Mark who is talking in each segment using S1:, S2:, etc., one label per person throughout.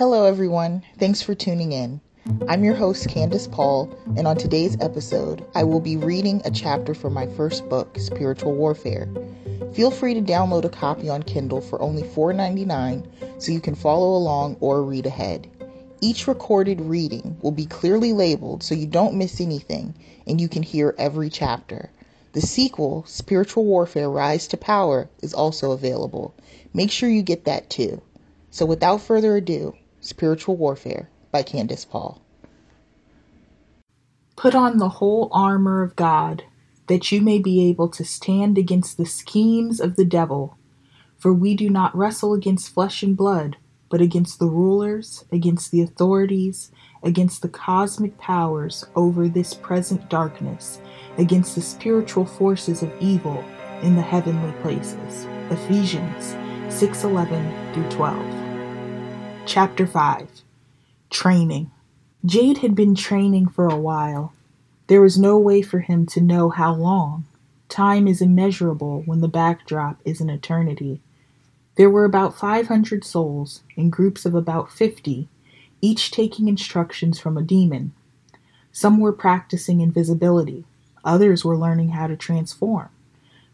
S1: Hello, everyone. Thanks for tuning in. I'm your host, Candace Paul, and on today's episode, I will be reading a chapter from my first book, Spiritual Warfare. Feel free to download a copy on Kindle for only $4.99 so you can follow along or read ahead. Each recorded reading will be clearly labeled so you don't miss anything and you can hear every chapter. The sequel, Spiritual Warfare Rise to Power, is also available. Make sure you get that too. So, without further ado, Spiritual Warfare by Candace Paul.
S2: Put on the whole armor of God, that you may be able to stand against the schemes of the devil. For we do not wrestle against flesh and blood, but against the rulers, against the authorities, against the cosmic powers over this present darkness, against the spiritual forces of evil in the heavenly places. Ephesians 6:11 through 12. Chapter 5 Training Jade had been training for a while. There was no way for him to know how long. Time is immeasurable when the backdrop is an eternity. There were about 500 souls, in groups of about 50, each taking instructions from a demon. Some were practicing invisibility, others were learning how to transform.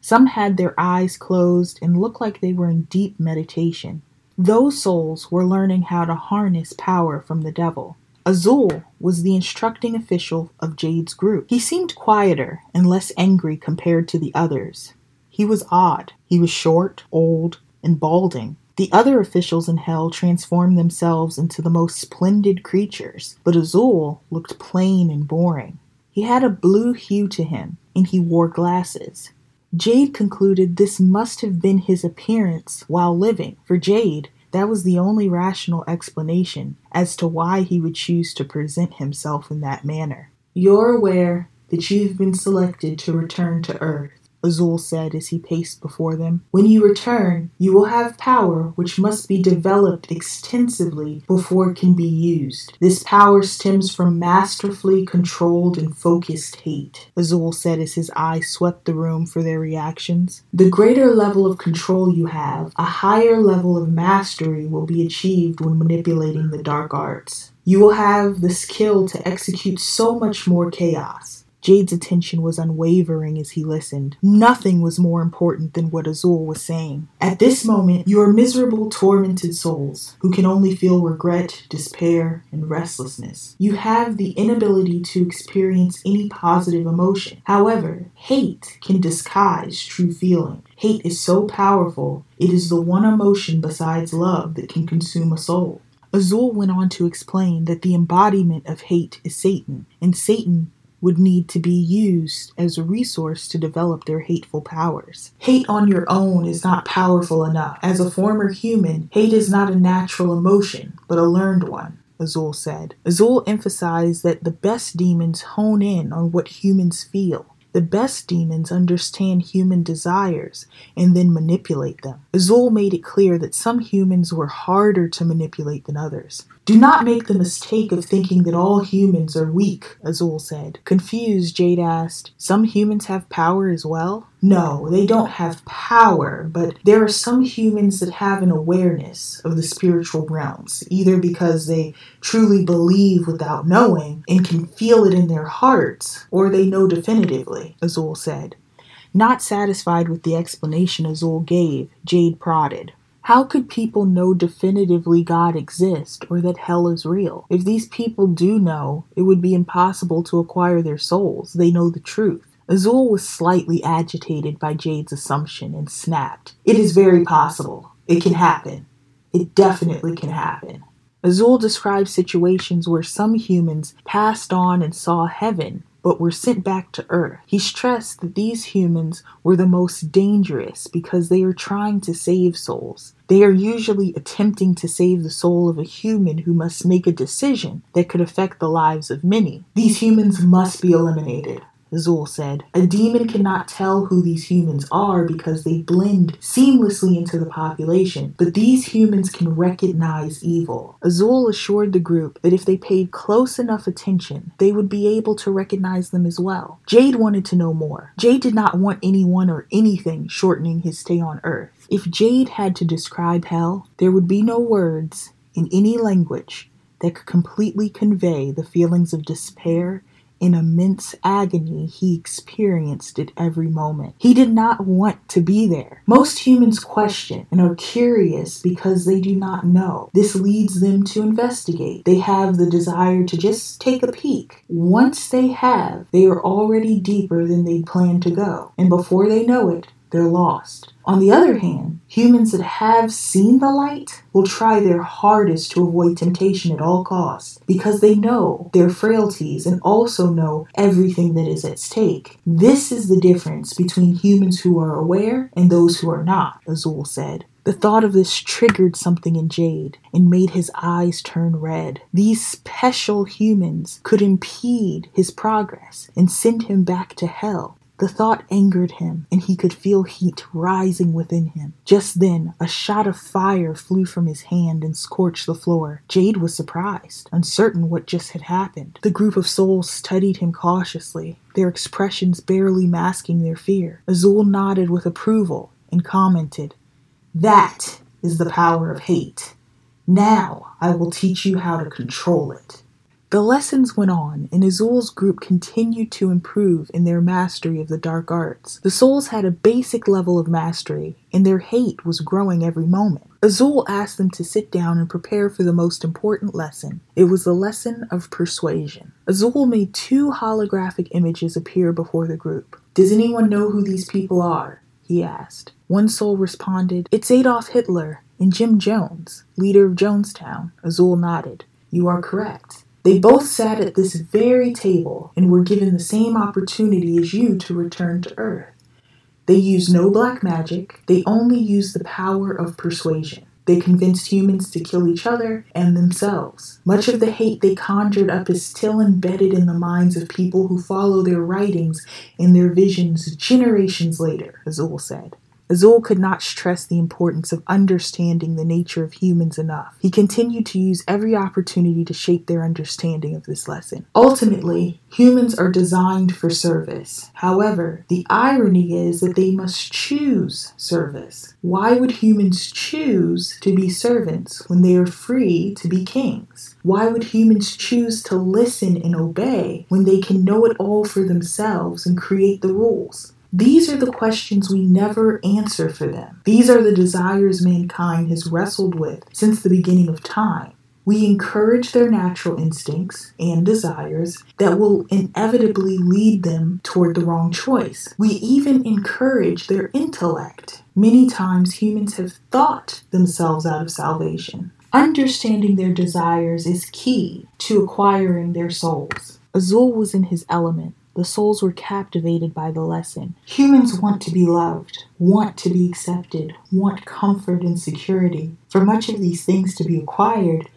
S2: Some had their eyes closed and looked like they were in deep meditation. Those souls were learning how to harness power from the devil. Azul was the instructing official of Jade's group. He seemed quieter and less angry compared to the others. He was odd. He was short, old, and balding. The other officials in hell transformed themselves into the most splendid creatures, but Azul looked plain and boring. He had a blue hue to him, and he wore glasses. Jade concluded this must have been his appearance while living. For Jade, that was the only rational explanation as to why he would choose to present himself in that manner. You're aware that you've been selected to return to Earth. Azul said as he paced before them. When you return, you will have power which must be developed extensively before it can be used. This power stems from masterfully controlled and focused hate, Azul said as his eyes swept the room for their reactions. The greater level of control you have, a higher level of mastery will be achieved when manipulating the dark arts. You will have the skill to execute so much more chaos. Jade's attention was unwavering as he listened. Nothing was more important than what Azul was saying. At this moment, you are miserable, tormented souls who can only feel regret, despair, and restlessness. You have the inability to experience any positive emotion. However, hate can disguise true feeling. Hate is so powerful, it is the one emotion besides love that can consume a soul. Azul went on to explain that the embodiment of hate is Satan, and Satan would need to be used as a resource to develop their hateful powers. Hate on your own is not powerful enough. As a former human, hate is not a natural emotion, but a learned one. Azul said. Azul emphasized that the best demons hone in on what humans feel. The best demons understand human desires and then manipulate them. Azul made it clear that some humans were harder to manipulate than others. Do not make the mistake of thinking that all humans are weak, Azul said. Confused, Jade asked, Some humans have power as well? No, they don't have power, but there are some humans that have an awareness of the spiritual realms, either because they truly believe without knowing and can feel it in their hearts, or they know definitively, Azul said. Not satisfied with the explanation Azul gave, Jade prodded. How could people know definitively God exists or that hell is real? If these people do know, it would be impossible to acquire their souls. They know the truth. Azul was slightly agitated by Jade's assumption and snapped. It is very possible. It can happen. It definitely can happen. Azul described situations where some humans passed on and saw heaven, but were sent back to Earth. He stressed that these humans were the most dangerous because they are trying to save souls. They are usually attempting to save the soul of a human who must make a decision that could affect the lives of many. These humans must be eliminated. Azul said. A demon cannot tell who these humans are because they blend seamlessly into the population, but these humans can recognize evil. Azul assured the group that if they paid close enough attention, they would be able to recognize them as well. Jade wanted to know more. Jade did not want anyone or anything shortening his stay on Earth. If Jade had to describe hell, there would be no words in any language that could completely convey the feelings of despair in immense agony he experienced at every moment. He did not want to be there. Most humans question and are curious because they do not know. This leads them to investigate. They have the desire to just take a peek. Once they have, they are already deeper than they planned to go. And before they know it, they're lost. On the other hand, humans that have seen the light will try their hardest to avoid temptation at all costs because they know their frailties and also know everything that is at stake. This is the difference between humans who are aware and those who are not, Azul said. The thought of this triggered something in Jade and made his eyes turn red. These special humans could impede his progress and send him back to hell. The thought angered him, and he could feel heat rising within him. Just then, a shot of fire flew from his hand and scorched the floor. Jade was surprised, uncertain what just had happened. The group of souls studied him cautiously, their expressions barely masking their fear. Azul nodded with approval and commented, That is the power of hate. Now I will teach you how to control it. The lessons went on, and Azul's group continued to improve in their mastery of the dark arts. The souls had a basic level of mastery, and their hate was growing every moment. Azul asked them to sit down and prepare for the most important lesson. It was the lesson of persuasion. Azul made two holographic images appear before the group. Does anyone know who these people are? he asked. One soul responded, It's Adolf Hitler and Jim Jones, leader of Jonestown. Azul nodded. You are correct. They both sat at this very table and were given the same opportunity as you to return to Earth. They used no black magic, they only used the power of persuasion. They convinced humans to kill each other and themselves. Much of the hate they conjured up is still embedded in the minds of people who follow their writings and their visions generations later, Azul said. Azul could not stress the importance of understanding the nature of humans enough. He continued to use every opportunity to shape their understanding of this lesson. Ultimately, humans are designed for service. However, the irony is that they must choose service. Why would humans choose to be servants when they are free to be kings? Why would humans choose to listen and obey when they can know it all for themselves and create the rules? These are the questions we never answer for them. These are the desires mankind has wrestled with since the beginning of time. We encourage their natural instincts and desires that will inevitably lead them toward the wrong choice. We even encourage their intellect. Many times humans have thought themselves out of salvation. Understanding their desires is key to acquiring their souls. Azul was in his element. The souls were captivated by the lesson. Humans want to be loved, want to be accepted, want comfort and security. For much of these things to be acquired,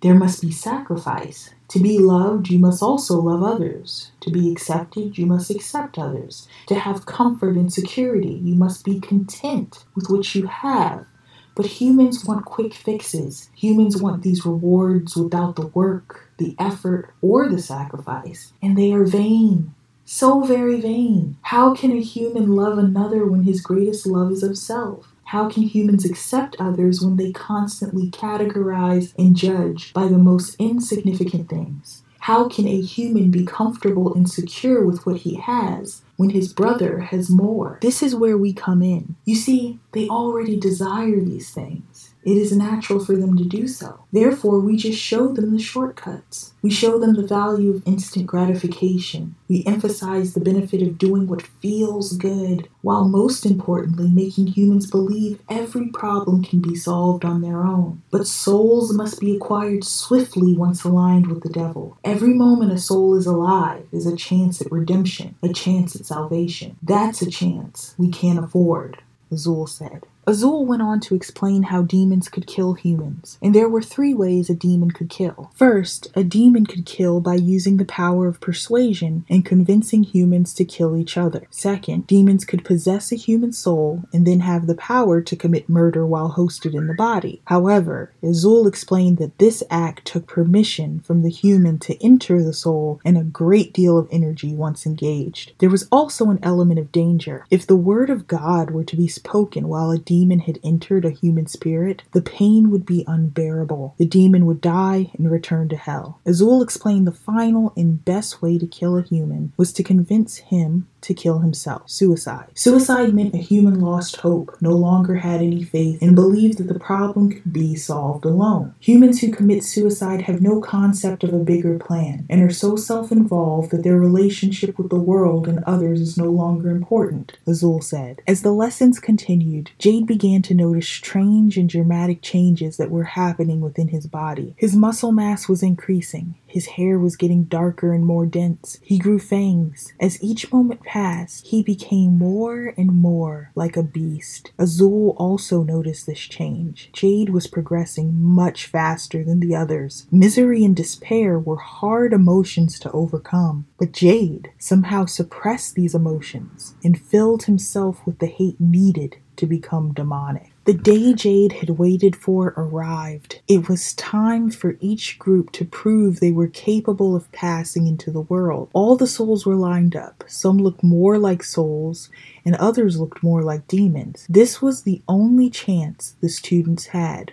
S2: there must be sacrifice. To be loved, you must also love others. To be accepted, you must accept others. To have comfort and security, you must be content with what you have. But humans want quick fixes. Humans want these rewards without the work, the effort, or the sacrifice. And they are vain. So very vain. How can a human love another when his greatest love is of self? How can humans accept others when they constantly categorize and judge by the most insignificant things? How can a human be comfortable and secure with what he has when his brother has more? This is where we come in. You see, they already desire these things. It is natural for them to do so. Therefore, we just show them the shortcuts. We show them the value of instant gratification. We emphasize the benefit of doing what feels good, while most importantly, making humans believe every problem can be solved on their own. But souls must be acquired swiftly once aligned with the devil. Every moment a soul is alive is a chance at redemption, a chance at salvation. That's a chance we can't afford, Azul said. Azul went on to explain how demons could kill humans, and there were three ways a demon could kill. First, a demon could kill by using the power of persuasion and convincing humans to kill each other. Second, demons could possess a human soul and then have the power to commit murder while hosted in the body. However, Azul explained that this act took permission from the human to enter the soul and a great deal of energy once engaged. There was also an element of danger. If the word of God were to be spoken while a demon had entered a human spirit, the pain would be unbearable. The demon would die and return to hell. Azul explained the final and best way to kill a human was to convince him to kill himself. Suicide. Suicide meant a human lost hope, no longer had any faith, and believed that the problem could be solved alone. Humans who commit suicide have no concept of a bigger plan and are so self involved that their relationship with the world and others is no longer important, Azul said. As the lessons continued, Jade began to notice strange and dramatic changes that were happening within his body. His muscle mass was increasing. His hair was getting darker and more dense. He grew fangs. As each moment passed, he became more and more like a beast. Azul also noticed this change. Jade was progressing much faster than the others. Misery and despair were hard emotions to overcome, but Jade somehow suppressed these emotions and filled himself with the hate needed to become demonic. The day Jade had waited for arrived. It was time for each group to prove they were capable of passing into the world. All the souls were lined up. Some looked more like souls, and others looked more like demons. This was the only chance the students had.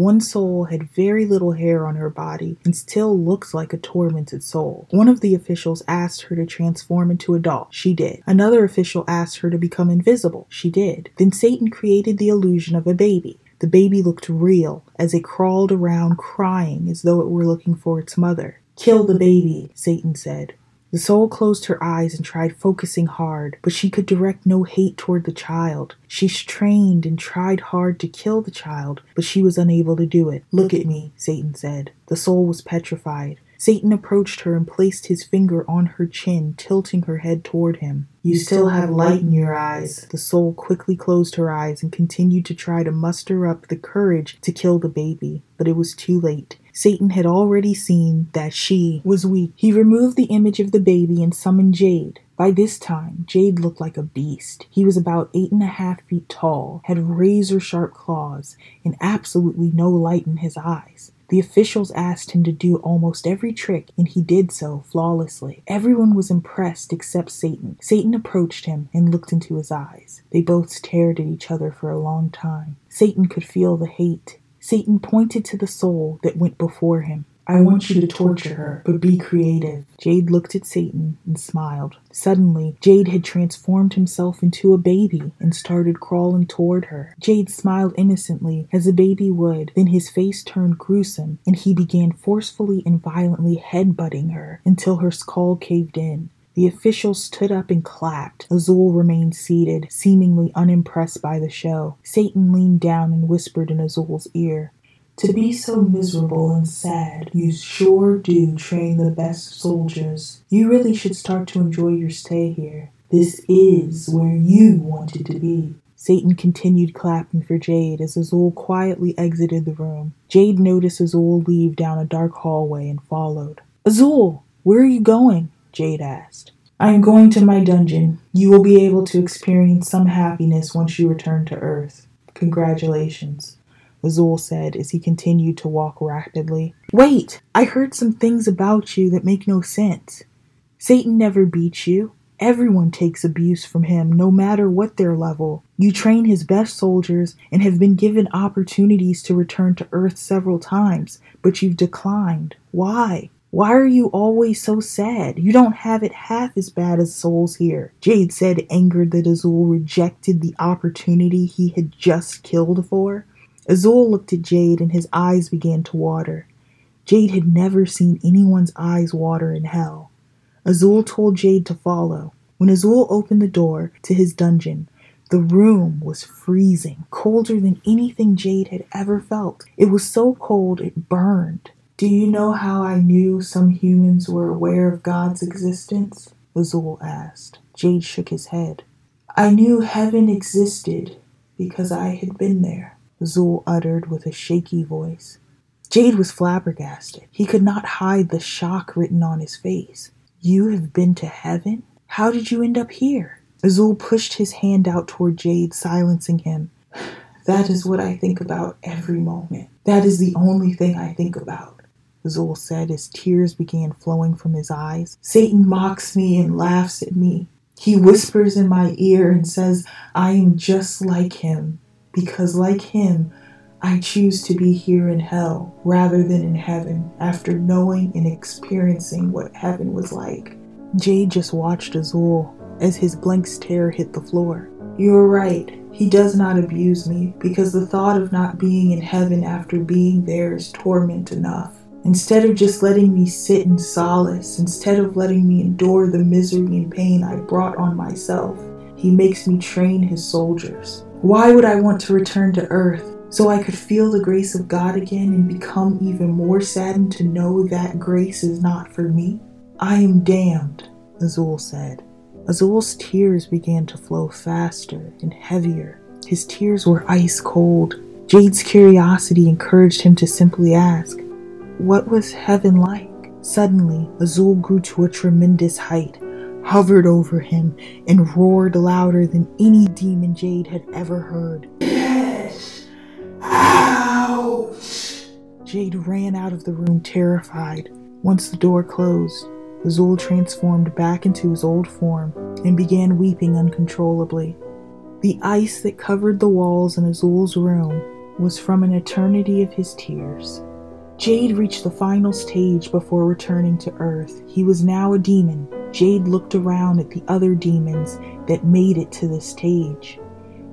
S2: One soul had very little hair on her body and still looks like a tormented soul. One of the officials asked her to transform into a doll. She did. Another official asked her to become invisible. She did. Then Satan created the illusion of a baby. The baby looked real as it crawled around crying as though it were looking for its mother. Kill the baby, Satan said. The soul closed her eyes and tried focusing hard, but she could direct no hate toward the child. She strained and tried hard to kill the child, but she was unable to do it. Look at me, Satan said. The soul was petrified. Satan approached her and placed his finger on her chin, tilting her head toward him. You still have light in your eyes. The soul quickly closed her eyes and continued to try to muster up the courage to kill the baby, but it was too late. Satan had already seen that she was weak. He removed the image of the baby and summoned Jade. By this time, Jade looked like a beast. He was about eight and a half feet tall, had razor sharp claws, and absolutely no light in his eyes. The officials asked him to do almost every trick, and he did so flawlessly. Everyone was impressed except Satan. Satan approached him and looked into his eyes. They both stared at each other for a long time. Satan could feel the hate. Satan pointed to the soul that went before him. I want you to torture her, but be creative. Jade looked at Satan and smiled. Suddenly, Jade had transformed himself into a baby and started crawling toward her. Jade smiled innocently, as a baby would, then his face turned gruesome, and he began forcefully and violently headbutting her until her skull caved in. The officials stood up and clapped. Azul remained seated, seemingly unimpressed by the show. Satan leaned down and whispered in Azul's ear, to be so miserable and sad, you sure do train the best soldiers. You really should start to enjoy your stay here. This is where you wanted to be. Satan continued clapping for Jade as Azul quietly exited the room. Jade noticed Azul leave down a dark hallway and followed. Azul, where are you going? Jade asked. I am going to my dungeon. You will be able to experience some happiness once you return to Earth. Congratulations. Azul said as he continued to walk rapidly. Wait! I heard some things about you that make no sense. Satan never beats you. Everyone takes abuse from him, no matter what their level. You train his best soldiers and have been given opportunities to return to Earth several times, but you've declined. Why? Why are you always so sad? You don't have it half as bad as souls here. Jade said, angered that Azul rejected the opportunity he had just killed for. Azul looked at Jade and his eyes began to water. Jade had never seen anyone's eyes water in hell. Azul told Jade to follow. When Azul opened the door to his dungeon, the room was freezing, colder than anything Jade had ever felt. It was so cold it burned. Do you know how I knew some humans were aware of God's existence? Azul asked. Jade shook his head. I knew heaven existed because I had been there. Azul uttered with a shaky voice. Jade was flabbergasted. He could not hide the shock written on his face. You have been to heaven? How did you end up here? Azul pushed his hand out toward Jade, silencing him. That is what I think about every moment. That is the only thing I think about. Azul said as tears began flowing from his eyes. Satan mocks me and laughs at me. He whispers in my ear and says I am just like him because, like him, I choose to be here in hell rather than in heaven after knowing and experiencing what heaven was like. Jade just watched Azul as his blank stare hit the floor. You're right, he does not abuse me because the thought of not being in heaven after being there is torment enough. Instead of just letting me sit in solace, instead of letting me endure the misery and pain I brought on myself, he makes me train his soldiers. Why would I want to return to earth? So I could feel the grace of God again and become even more saddened to know that grace is not for me? I am damned, Azul said. Azul's tears began to flow faster and heavier. His tears were ice cold. Jade's curiosity encouraged him to simply ask, What was heaven like? Suddenly, Azul grew to a tremendous height, hovered over him, and roared louder than any demon Jade had ever heard.
S3: Yes! Ouch!
S2: Jade ran out of the room terrified. Once the door closed, Azul transformed back into his old form and began weeping uncontrollably. The ice that covered the walls in Azul's room was from an eternity of his tears. Jade reached the final stage before returning to Earth. He was now a demon. Jade looked around at the other demons that made it to the stage.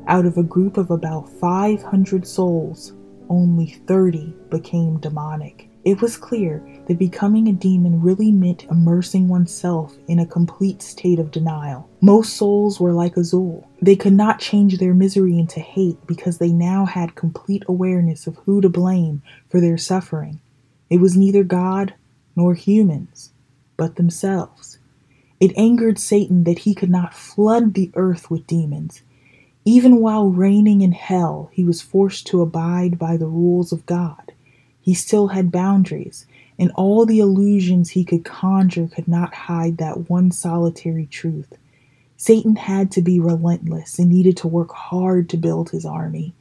S2: Out of a group of about 500 souls, only 30 became demonic. It was clear that becoming a demon really meant immersing oneself in a complete state of denial. Most souls were like Azul. They could not change their misery into hate because they now had complete awareness of who to blame for their suffering. It was neither God nor humans, but themselves. It angered Satan that he could not flood the earth with demons. Even while reigning in hell, he was forced to abide by the rules of God. He still had boundaries, and all the illusions he could conjure could not hide that one solitary truth. Satan had to be relentless and needed to work hard to build his army.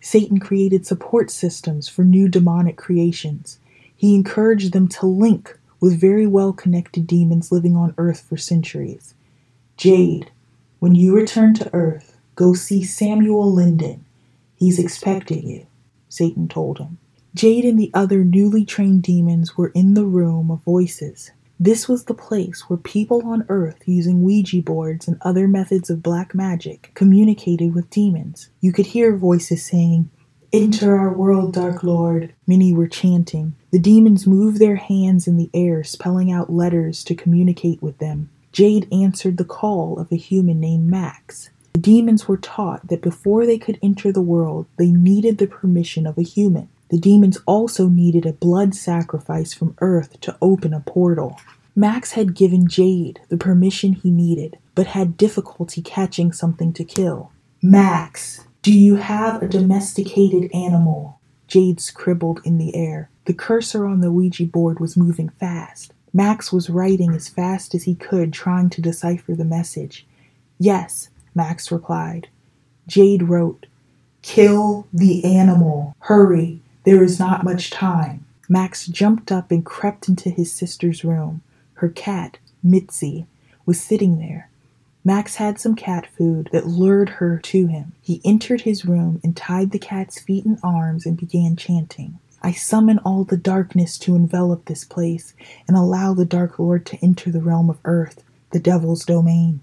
S2: Satan created support systems for new demonic creations. He encouraged them to link with very well connected demons living on Earth for centuries. Jade, when you return to Earth, go see Samuel Linden. He's expecting you, Satan told him. Jade and the other newly trained demons were in the room of voices. This was the place where people on Earth using Ouija boards and other methods of black magic communicated with demons. You could hear voices saying, Enter our world, Dark Lord. Many were chanting. The demons moved their hands in the air, spelling out letters to communicate with them. Jade answered the call of a human named Max. The demons were taught that before they could enter the world, they needed the permission of a human. The demons also needed a blood sacrifice from Earth to open a portal. Max had given Jade the permission he needed, but had difficulty catching something to kill. Max, do you have a domesticated animal? Jade scribbled in the air. The cursor on the Ouija board was moving fast. Max was writing as fast as he could, trying to decipher the message. Yes, Max replied. Jade wrote, Kill the animal. Hurry. There is not much time. Max jumped up and crept into his sister's room. Her cat, Mitzi, was sitting there. Max had some cat food that lured her to him. He entered his room and tied the cat's feet and arms and began chanting. I summon all the darkness to envelop this place and allow the Dark Lord to enter the realm of earth, the devil's domain.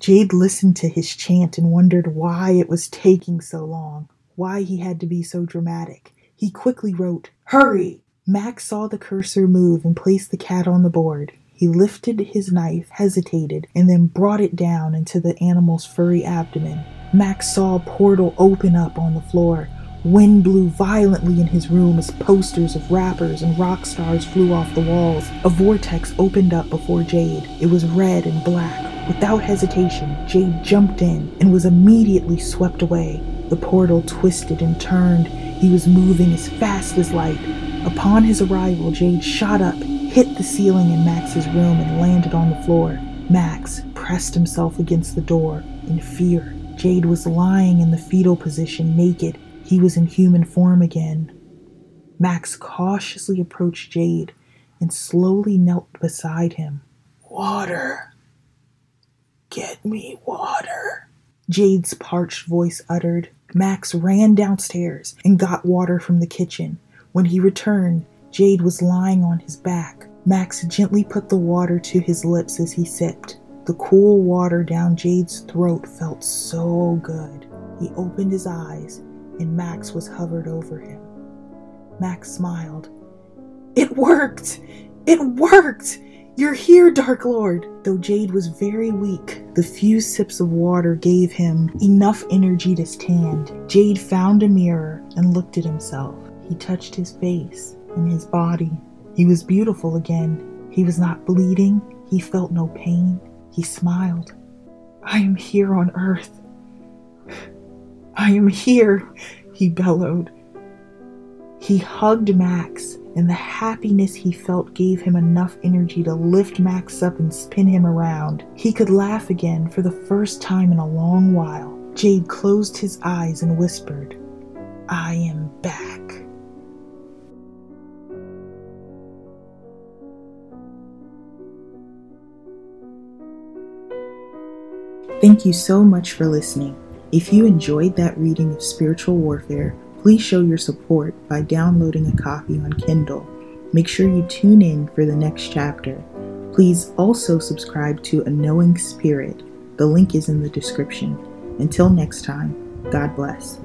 S2: Jade listened to his chant and wondered why it was taking so long, why he had to be so dramatic. He quickly wrote, Hurry! Max saw the cursor move and placed the cat on the board. He lifted his knife, hesitated, and then brought it down into the animal's furry abdomen. Max saw a portal open up on the floor. Wind blew violently in his room as posters of rappers and rock stars flew off the walls. A vortex opened up before Jade. It was red and black. Without hesitation, Jade jumped in and was immediately swept away. The portal twisted and turned. He was moving as fast as light. Upon his arrival, Jade shot up, hit the ceiling in Max's room, and landed on the floor. Max pressed himself against the door in fear. Jade was lying in the fetal position, naked. He was in human form again. Max cautiously approached Jade and slowly knelt beside him.
S3: Water. Get me water.
S2: Jade's parched voice uttered. Max ran downstairs and got water from the kitchen. When he returned, Jade was lying on his back. Max gently put the water to his lips as he sipped. The cool water down Jade's throat felt so good. He opened his eyes, and Max was hovered over him. Max smiled. It worked! It worked! You're here, Dark Lord! Though Jade was very weak, the few sips of water gave him enough energy to stand. Jade found a mirror and looked at himself. He touched his face and his body. He was beautiful again. He was not bleeding. He felt no pain. He smiled. I am here on earth. I am here, he bellowed. He hugged Max, and the happiness he felt gave him enough energy to lift Max up and spin him around. He could laugh again for the first time in a long while. Jade closed his eyes and whispered, I am back. Thank you so much for listening. If you enjoyed that reading of Spiritual Warfare, please show your support by downloading a copy on Kindle. Make sure you tune in for the next chapter. Please also subscribe to A Knowing Spirit. The link is in the description. Until next time, God bless.